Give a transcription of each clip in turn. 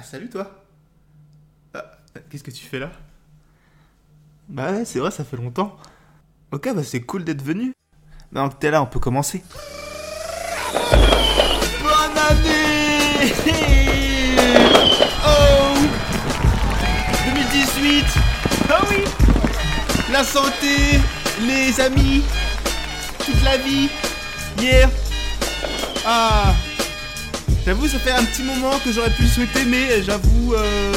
Ah, salut toi Ah, Qu'est-ce que tu fais là? Bah ouais, c'est vrai, ça fait longtemps. Ok, bah c'est cool d'être venu. Maintenant que t'es là, on peut commencer. Bonne année Oh 2018 Ah oui La santé, les amis, toute la vie, hier. Ah J'avoue, ça fait un petit moment que j'aurais pu le souhaiter, mais j'avoue, euh,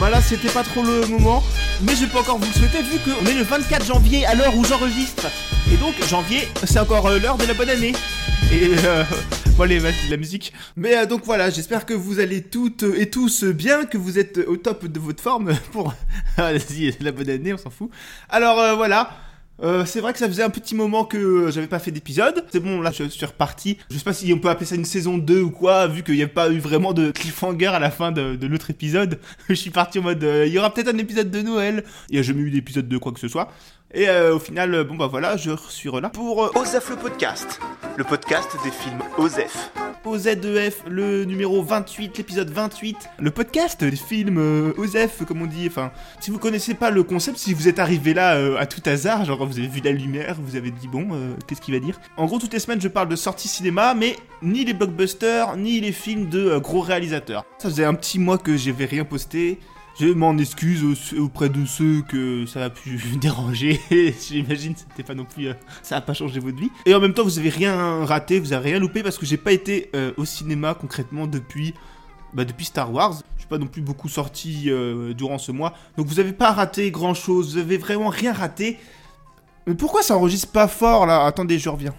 bah là, c'était pas trop le moment. Mais je peux encore vous le souhaiter vu qu'on est le 24 janvier à l'heure où j'enregistre. Et donc, janvier, c'est encore euh, l'heure de la bonne année. Et euh, bon, allez, vas-y, la musique. Mais euh, donc voilà, j'espère que vous allez toutes et tous bien, que vous êtes au top de votre forme pour. Vas-y, la bonne année, on s'en fout. Alors euh, voilà. Euh, c'est vrai que ça faisait un petit moment que j'avais pas fait d'épisode. C'est bon, là je suis reparti. Je sais pas si on peut appeler ça une saison 2 ou quoi, vu qu'il n'y a pas eu vraiment de cliffhanger à la fin de, l'autre épisode. je suis parti en mode, euh, il y aura peut-être un épisode de Noël. Il n'y a jamais eu d'épisode de quoi que ce soit. Et euh, au final, euh, bon bah voilà, je suis là pour euh, Osef le podcast. Le podcast des films Osef. OZEF, le numéro 28, l'épisode 28. Le podcast des films euh, Osef, comme on dit. Enfin, si vous connaissez pas le concept, si vous êtes arrivé là euh, à tout hasard, genre vous avez vu la lumière, vous avez dit bon, euh, qu'est-ce qu'il va dire? En gros, toutes les semaines, je parle de sorties cinéma, mais ni les blockbusters, ni les films de gros réalisateurs. Ça faisait un petit mois que j'avais rien posté. Je m'en excuse au- auprès de ceux que ça a pu déranger. J'imagine que c'était pas non plus, euh, ça a pas changé votre vie. Et en même temps, vous avez rien raté, vous avez rien loupé parce que j'ai pas été euh, au cinéma concrètement depuis, bah, depuis Star Wars. Je suis pas non plus beaucoup sorti euh, durant ce mois, donc vous avez pas raté grand chose. Vous avez vraiment rien raté. Mais pourquoi ça enregistre pas fort là? Attendez, je reviens.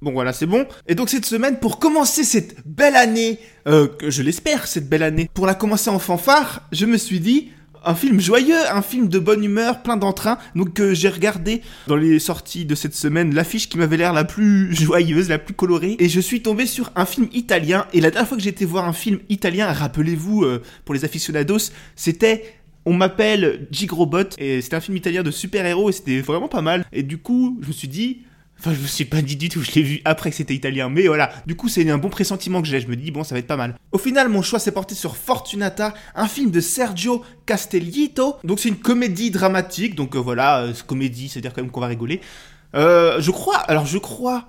Bon voilà, c'est bon. Et donc cette semaine, pour commencer cette belle année, euh, que je l'espère, cette belle année, pour la commencer en fanfare, je me suis dit, un film joyeux, un film de bonne humeur, plein d'entrain. Donc euh, j'ai regardé dans les sorties de cette semaine l'affiche qui m'avait l'air la plus joyeuse, la plus colorée, et je suis tombé sur un film italien. Et la dernière fois que été voir un film italien, rappelez-vous, euh, pour les aficionados, c'était on m'appelle Gigrobot et c'était un film italien de super-héros et c'était vraiment pas mal. Et du coup, je me suis dit, enfin je me suis pas dit du tout, je l'ai vu après que c'était italien, mais voilà. Du coup, c'est un bon pressentiment que j'ai, je me dis bon, ça va être pas mal. Au final, mon choix s'est porté sur Fortunata, un film de Sergio Castellito. Donc c'est une comédie dramatique, donc euh, voilà, euh, comédie, c'est-à-dire quand même qu'on va rigoler. Euh, je crois, alors je crois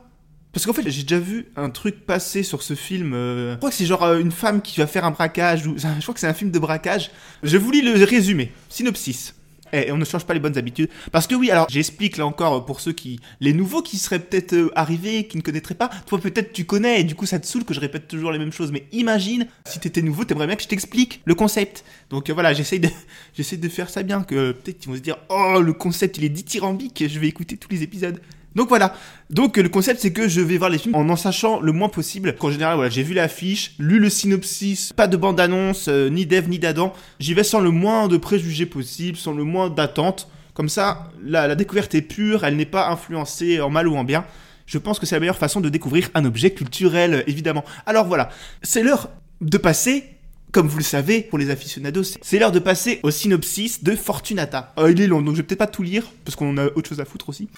parce qu'en fait, j'ai déjà vu un truc passer sur ce film. euh, Je crois que c'est genre une femme qui va faire un braquage. Ou... Je crois que c'est un film de braquage. Je vous lis le résumé. Synopsis. Et on ne change pas les bonnes habitudes. Parce que oui, alors j'explique là encore euh, pour ceux qui... Les nouveaux qui seraient peut-être euh, arrivés, qui ne connaîtraient pas. Toi peut-être tu connais et du coup ça te saoule que je répète toujours les mêmes choses. Mais imagine, si t'étais nouveau, t'aimerais bien que je t'explique le concept. Donc euh, voilà, j'essaye de... de faire ça bien. Que peut-être ils vont se dire, oh le concept il est dithyrambique, je vais écouter tous les épisodes. Donc voilà. Donc le concept c'est que je vais voir les films en en sachant le moins possible. Qu'en général voilà, j'ai vu l'affiche, lu le synopsis, pas de bande annonce, euh, ni d'Eve ni d'Adam. J'y vais sans le moins de préjugés possible, sans le moins d'attente. Comme ça, la, découverte est pure, elle n'est pas influencée en mal ou en bien. Je pense que c'est la meilleure façon de découvrir un objet culturel, euh, évidemment. Alors voilà, c'est l'heure de passer comme vous le savez, pour les aficionados, c'est l'heure de passer au synopsis de Fortunata. Euh, il est long, donc je vais peut-être pas tout lire, parce qu'on a autre chose à foutre aussi.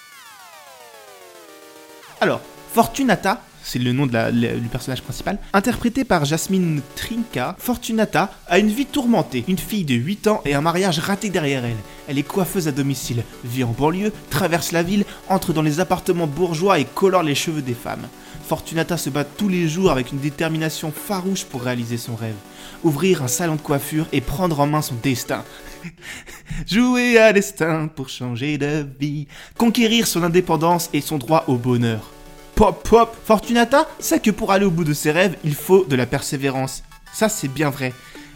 Alors, Fortunata, c'est le nom du personnage principal, interprété par Jasmine Trinca, Fortunata a une vie tourmentée, une fille de 8 ans et un mariage raté derrière elle. Elle est coiffeuse à domicile, vit en banlieue, traverse la ville, entre dans les appartements bourgeois et colore les cheveux des femmes. Fortunata se bat tous les jours avec une détermination farouche pour réaliser son rêve. Ouvrir un salon de coiffure et prendre en main son destin. Jouer à destin pour changer de vie. Conquérir son indépendance et son droit au bonheur. Pop pop Fortunata sait que pour aller au bout de ses rêves, il faut de la persévérance. Ça c'est bien vrai.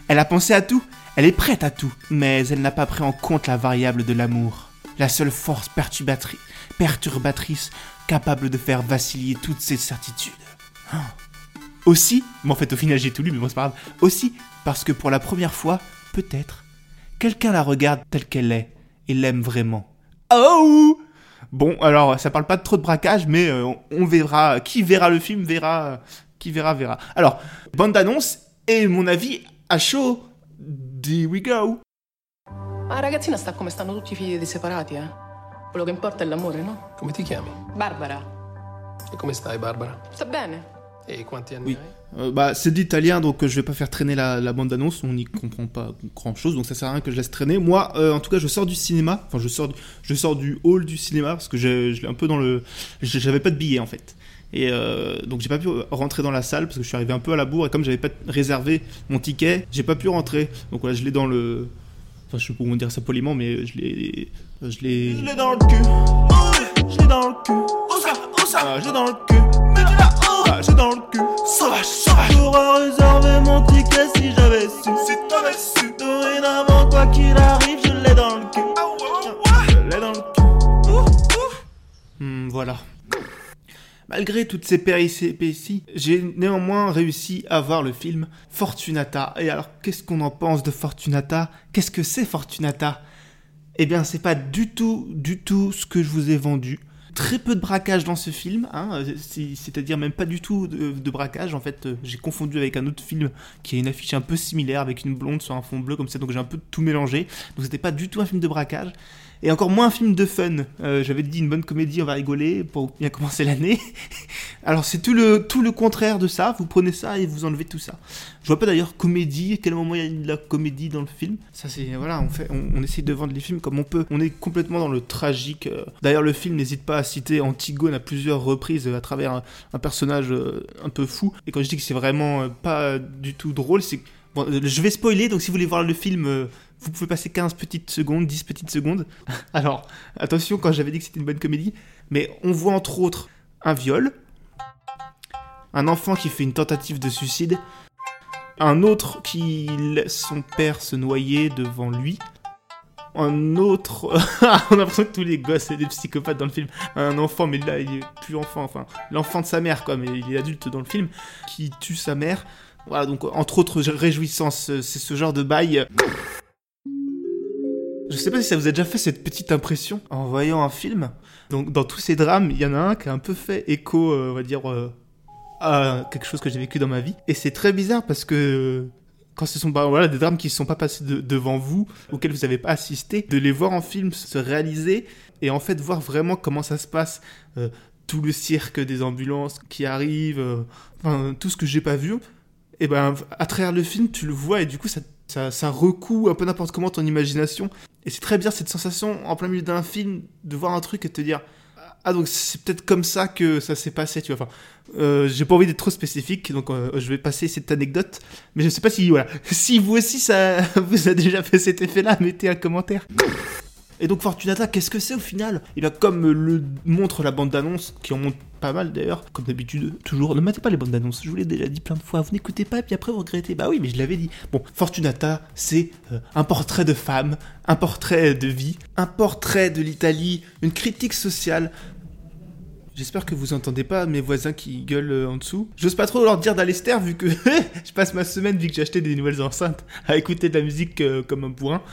Elle a pensé à tout, elle est prête à tout, mais elle n'a pas pris en compte la variable de l'amour. La seule force perturbatri- perturbatrice capable de faire vaciller toutes ses certitudes. Ah. Aussi, mais en fait au final j'ai tout lu, mais bon c'est pas grave. Aussi parce que pour la première fois, peut-être, quelqu'un la regarde telle qu'elle est et l'aime vraiment. Oh Bon, alors ça parle pas de trop de braquage, mais euh, on, verra. Qui verra le film verra. euh, Qui verra verra. Alors, bande d'annonce et mon avis à chaud. Here we go. La ragazzina sta come stanno tutti i figli dei separati, eh? Quello che importa è l'amore, no? Come ti chiami? Barbara, E come stai, Barbara? sta bene. E quanti anni Oui. Euh, bah, c'est de l'italien, donc euh, je vais pas faire traîner la, la bande-annonce, on n'y comprend pas grand-chose, donc ça sert à rien que je laisse traîner. Moi, euh, en tout cas, je sors du cinéma, enfin, je sors, du, je sors du hall du cinéma, parce que je, je l'ai un peu dans le... je- J'avais pas de billet, en fait. Et euh, donc j'ai pas pu rentrer dans la salle, parce que je suis arrivé un peu à la bourre, et comme j'avais pas réservé mon ticket, j'ai pas pu rentrer. Donc voilà, je l'ai dans le... Enfin, je sais pas comment dire ça poliment, mais je l'ai... Je l'ai... Je l'ai dans le cul Oh, Je l'ai dans le cul Où ça? Où ça? Ah, J'ai dans le cul Ah, J'ai dans le cul. Sauvage, sauvage. J'aurais réservé mon ticket si j'avais su. Si t'avais su. Dorénavant, quoi qu'il arrive, je l'ai dans le cul. Je l'ai dans le cul. Hmm, Voilà. Malgré toutes ces péripéties, j'ai néanmoins réussi à voir le film Fortunata. Et alors, qu'est-ce qu'on en pense de Fortunata? Qu'est-ce que c'est Fortunata? Eh bien, c'est pas du tout, du tout ce que je vous ai vendu. Très peu de braquage dans ce film, hein, c'est- c'est-à-dire même pas du tout de, de braquage. En fait, euh, j'ai confondu avec un autre film qui a une affiche un peu similaire avec une blonde sur un fond bleu comme ça, donc j'ai un peu tout mélangé. Donc c'était pas du tout un film de braquage. Et encore moins un film de fun. Euh, J'avais dit une bonne comédie, on va rigoler pour bien commencer l'année. Alors c'est tout le, tout le contraire de ça. Vous prenez ça et vous enlevez tout ça. Je vois pas d'ailleurs comédie. À quel moment il y a de la comédie dans le film? Ça c'est voilà, on fait, on, essaie de vendre les films comme on peut. On est complètement dans le tragique. euh. D'ailleurs le film n'hésite pas à citer Antigone à plusieurs reprises euh, à travers un, un personnage un peu fou. Et quand je dis que c'est vraiment pas du tout drôle, c'est Bon, je vais spoiler, donc si vous voulez voir le film, vous pouvez passer 15 petites secondes, 10 petites secondes. Alors, attention, quand j'avais dit que c'était une bonne comédie, mais on voit entre autres un viol, un enfant qui fait une tentative de suicide, un autre qui laisse son père se noyer devant lui, un autre... on a l'impression que tous les gosses, c'est des psychopathes dans le film. Un enfant, mais là, il est plus enfant, enfin, l'enfant de sa mère, quoi, mais il est adulte dans le film, qui tue sa mère. Voilà, donc entre autres réjouissances, c'est ce genre de bail. Je sais pas si ça vous a déjà fait cette petite impression en voyant un film. Donc dans tous ces drames, il y en a un qui a un peu fait écho, euh, on va dire, euh, à quelque chose que j'ai vécu dans ma vie. Et c'est très bizarre parce que quand ce sont des drames qui ne sont pas passés de- devant vous, auxquels vous n'avez pas assisté, de les voir en film se réaliser et en fait voir vraiment comment ça se passe. euh, tout le cirque des ambulances qui arrivent, tout ce que j'ai pas vu, et ben à travers le film tu le vois et du coup ça, ça, ça recoue un peu n'importe comment ton imagination et c'est très bien cette sensation en plein milieu d'un film de voir un truc et de te dire ah donc c'est peut-être comme ça que ça s'est passé tu vois enfin euh, j'ai pas envie d'être trop spécifique donc euh, je vais passer cette anecdote mais je sais pas si voilà si vous aussi ça vous a déjà fait cet effet là mettez un commentaire. Et donc Fortunata, qu'est-ce que c'est au final? Et bien comme le montre la bande-annonce, qui en montre pas mal d'ailleurs, comme d'habitude, toujours, ne matez pas les bandes-annonces, je vous l'ai déjà dit plein de fois, vous n'écoutez pas et puis après vous regrettez. Bah oui, mais je l'avais dit. Bon, Fortunata, c'est euh, un portrait de femme, un portrait de vie, un portrait de l'Italie, une critique sociale. J'espère que vous entendez pas mes voisins qui gueulent euh, en dessous. J'ose pas trop leur dire d'aller se taire vu que je passe ma semaine, vu que j'ai acheté des nouvelles enceintes, à écouter de la musique euh, comme un bourrin.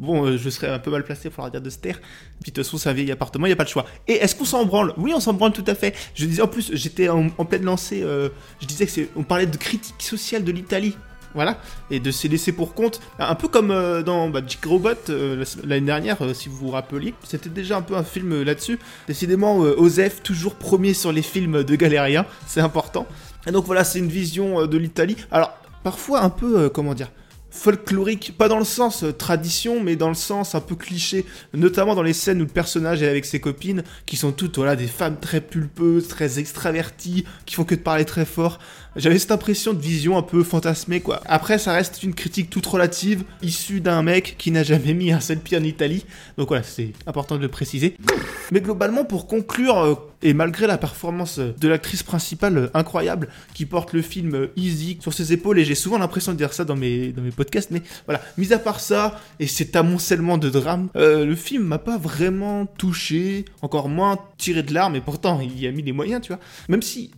Bon, euh, je serais un peu mal placé pour leur dire de se taire. Puis de toute façon, c'est un vieil appartement, il n'y a pas de choix. Et est-ce qu'on s'en branle? Oui, on s'en branle tout à fait. Je disais en plus, j'étais en, pleine lancée, euh, je disais que on parlait de critique sociale de l'Italie. Voilà, et de se laisser pour compte, un peu comme euh, dans bah, Dick Robot la- l'année dernière, si vous vous rappeliez, c'était déjà un peu un film là-dessus. Décidément, Osef, toujours premier sur les films de Galérien, c'est important. Et donc voilà, c'est une vision de l'Italie. Alors, parfois un peu, comment dire, folklorique, pas dans le sens euh, tradition, mais dans le sens un peu cliché, notamment dans les scènes où le personnage est avec ses copines, qui sont toutes voilà des femmes très pulpeuses, très extraverties, qui font que de parler très fort. J'avais cette impression de vision un peu fantasmée quoi. Après, ça reste une critique toute relative, issue d'un mec qui n'a jamais mis un seul pied en Italie, donc voilà, c'est important de le préciser. Mais globalement, pour conclure, euh, et malgré la performance de l'actrice principale euh, incroyable qui porte le film Easy sur ses épaules, et j'ai souvent l'impression de dire ça dans mes, dans mes podcasts, mais voilà, mis à part ça, et cet amoncellement de drame, euh, le film m'a pas vraiment touché, encore moins tiré de larmes, et pourtant il y a mis les moyens, tu vois. Même si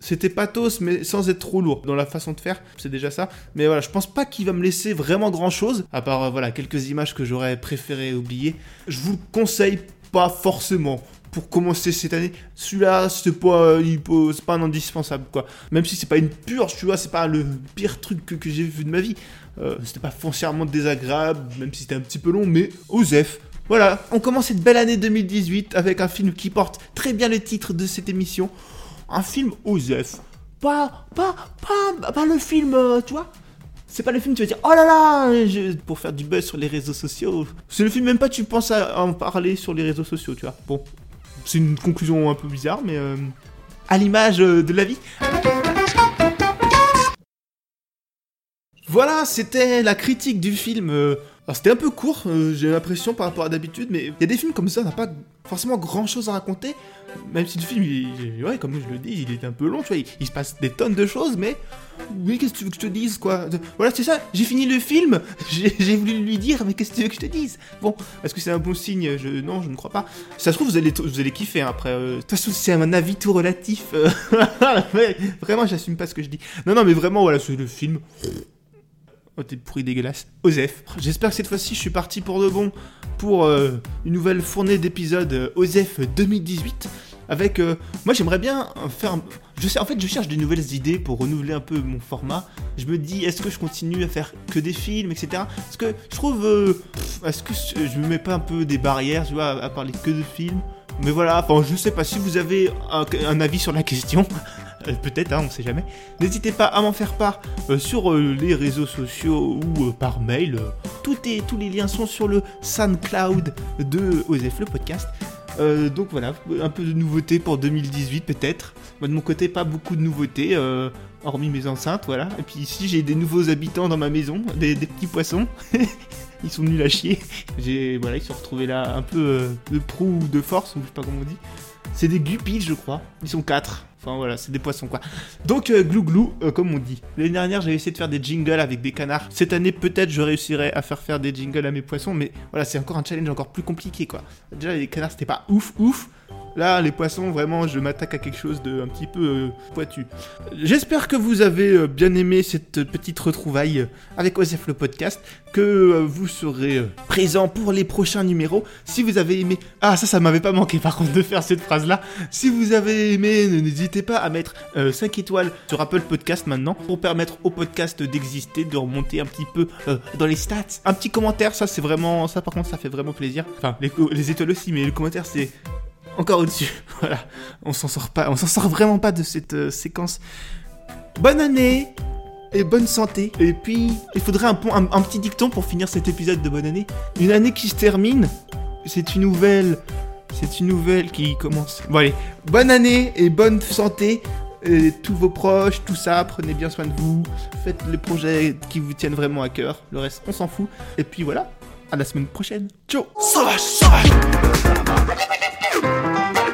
c'était pathos, mais sans être trop lourd dans la façon de faire, c'est déjà ça. Mais voilà, je pense pas qu'il va me laisser vraiment grand chose, à part euh, voilà quelques images que j'aurais préféré oublier. Je vous le conseille pas forcément pour commencer cette année. Celui-là, c'est pas, euh, il pas un indispensable quoi. Même si c'est pas une purge, tu vois, c'est pas le pire truc que, j'ai vu de ma vie. Euh, c'était pas foncièrement désagréable, même si c'était un petit peu long, mais Osef. Voilà, on commence cette belle année 2018 avec un film qui porte très bien le titre de cette émission. Un film Osef. pas, pas, pas, pas le film, euh, tu vois. C'est pas le film, tu vas dire, oh là là, pour faire du buzz sur les réseaux sociaux. C'est le film, même pas tu penses à en parler sur les réseaux sociaux, tu vois. Bon, c'est une conclusion un peu bizarre, mais euh, à l'image euh, de la vie. Voilà, c'était la critique du film. euh, c'était un peu court, j'ai l'impression par rapport à d'habitude, mais il y a des films comme ça, on n'a pas forcément grand chose à raconter. Même si le film, il, ouais, comme je le dis, il est un peu long, tu vois, il, se passe des tonnes de choses, mais oui, qu'est-ce que tu veux que je te dise, quoi? Voilà, c'est ça, j'ai fini le film, j'ai voulu lui dire, mais qu'est-ce que tu veux que je te dise? Bon, est-ce que c'est un bon signe? Non, je ne crois pas. Si ça se trouve, vous allez, vous allez kiffer hein, après. euh, De toute façon, c'est un avis tout relatif. euh, vraiment, j'assume pas ce que je dis. Non, non, mais vraiment, voilà, c'est le film. Oh, t'es pourri dégueulasse. Osef. J'espère que cette fois-ci, je suis parti pour de bon pour euh, une nouvelle fournée d'épisodes euh, Osef 2018. Avec. euh, moi, j'aimerais bien faire. en fait, je cherche des nouvelles idées pour renouveler un peu mon format. Je me dis, est-ce que je continue à faire que des films, etc. Parce que je trouve. euh, est-ce que je me mets pas un peu des barrières, à, parler que de films? Mais voilà, enfin, je sais pas si vous avez un, avis sur la question. Euh, Peut-être, hein, on sait jamais. N'hésitez pas à m'en faire part sur les réseaux sociaux ou par mail. tous les liens sont sur le SoundCloud de Osef le podcast. Euh, donc voilà, un peu de nouveautés pour 2018 peut-être. Moi de mon côté, pas beaucoup de nouveautés, euh, hormis mes enceintes, voilà. Et puis ici, j'ai des nouveaux habitants dans ma maison, des, petits poissons. ils sont nuls à chier. J'ai, voilà, ils se sont retrouvés là un peu euh, de proue ou de force, ou je sais pas comment on dit. C'est des guppies, je crois. Ils sont quatre. Enfin voilà, c'est des poissons quoi. Donc euh, glou glou, euh, comme on dit. L'année dernière, j'avais essayé de faire des jingles avec des canards. Cette année, peut-être, je réussirai à faire faire des jingles à mes poissons, mais voilà, c'est encore un challenge encore plus compliqué quoi. Déjà, les canards, c'était pas ouf ouf. Là, les poissons, vraiment, je m'attaque à quelque chose de un petit peu euh, pointu. J'espère que vous avez euh, bien aimé cette petite retrouvaille avec Osef le podcast, que euh, vous serez euh, présent pour les prochains numéros. Si vous avez aimé... Ah, ça, ça m'avait pas manqué par contre de faire cette phrase-là. Si vous avez aimé, n'hésitez pas à mettre euh, 5 étoiles sur Apple Podcast maintenant, pour permettre au podcast d'exister, de remonter un petit peu dans les stats. Un petit commentaire, ça c'est vraiment... Ça par contre, ça fait vraiment plaisir. Enfin, les, les étoiles aussi, mais le commentaire c'est encore au-dessus. Voilà, on s'en sort pas, on s'en sort vraiment pas de cette euh, séquence. Bonne année et bonne santé. Et puis, il faudrait un, petit dicton pour finir cet épisode de bonne année. Une année qui se termine, c'est une nouvelle, c'est une nouvelle qui commence. Bon allez, bonne année et bonne santé. Et tous vos proches, tout ça, prenez bien soin de vous, faites les projets qui vous tiennent vraiment à cœur, le reste on s'en fout. Et puis voilà, à la semaine prochaine. Ciao Música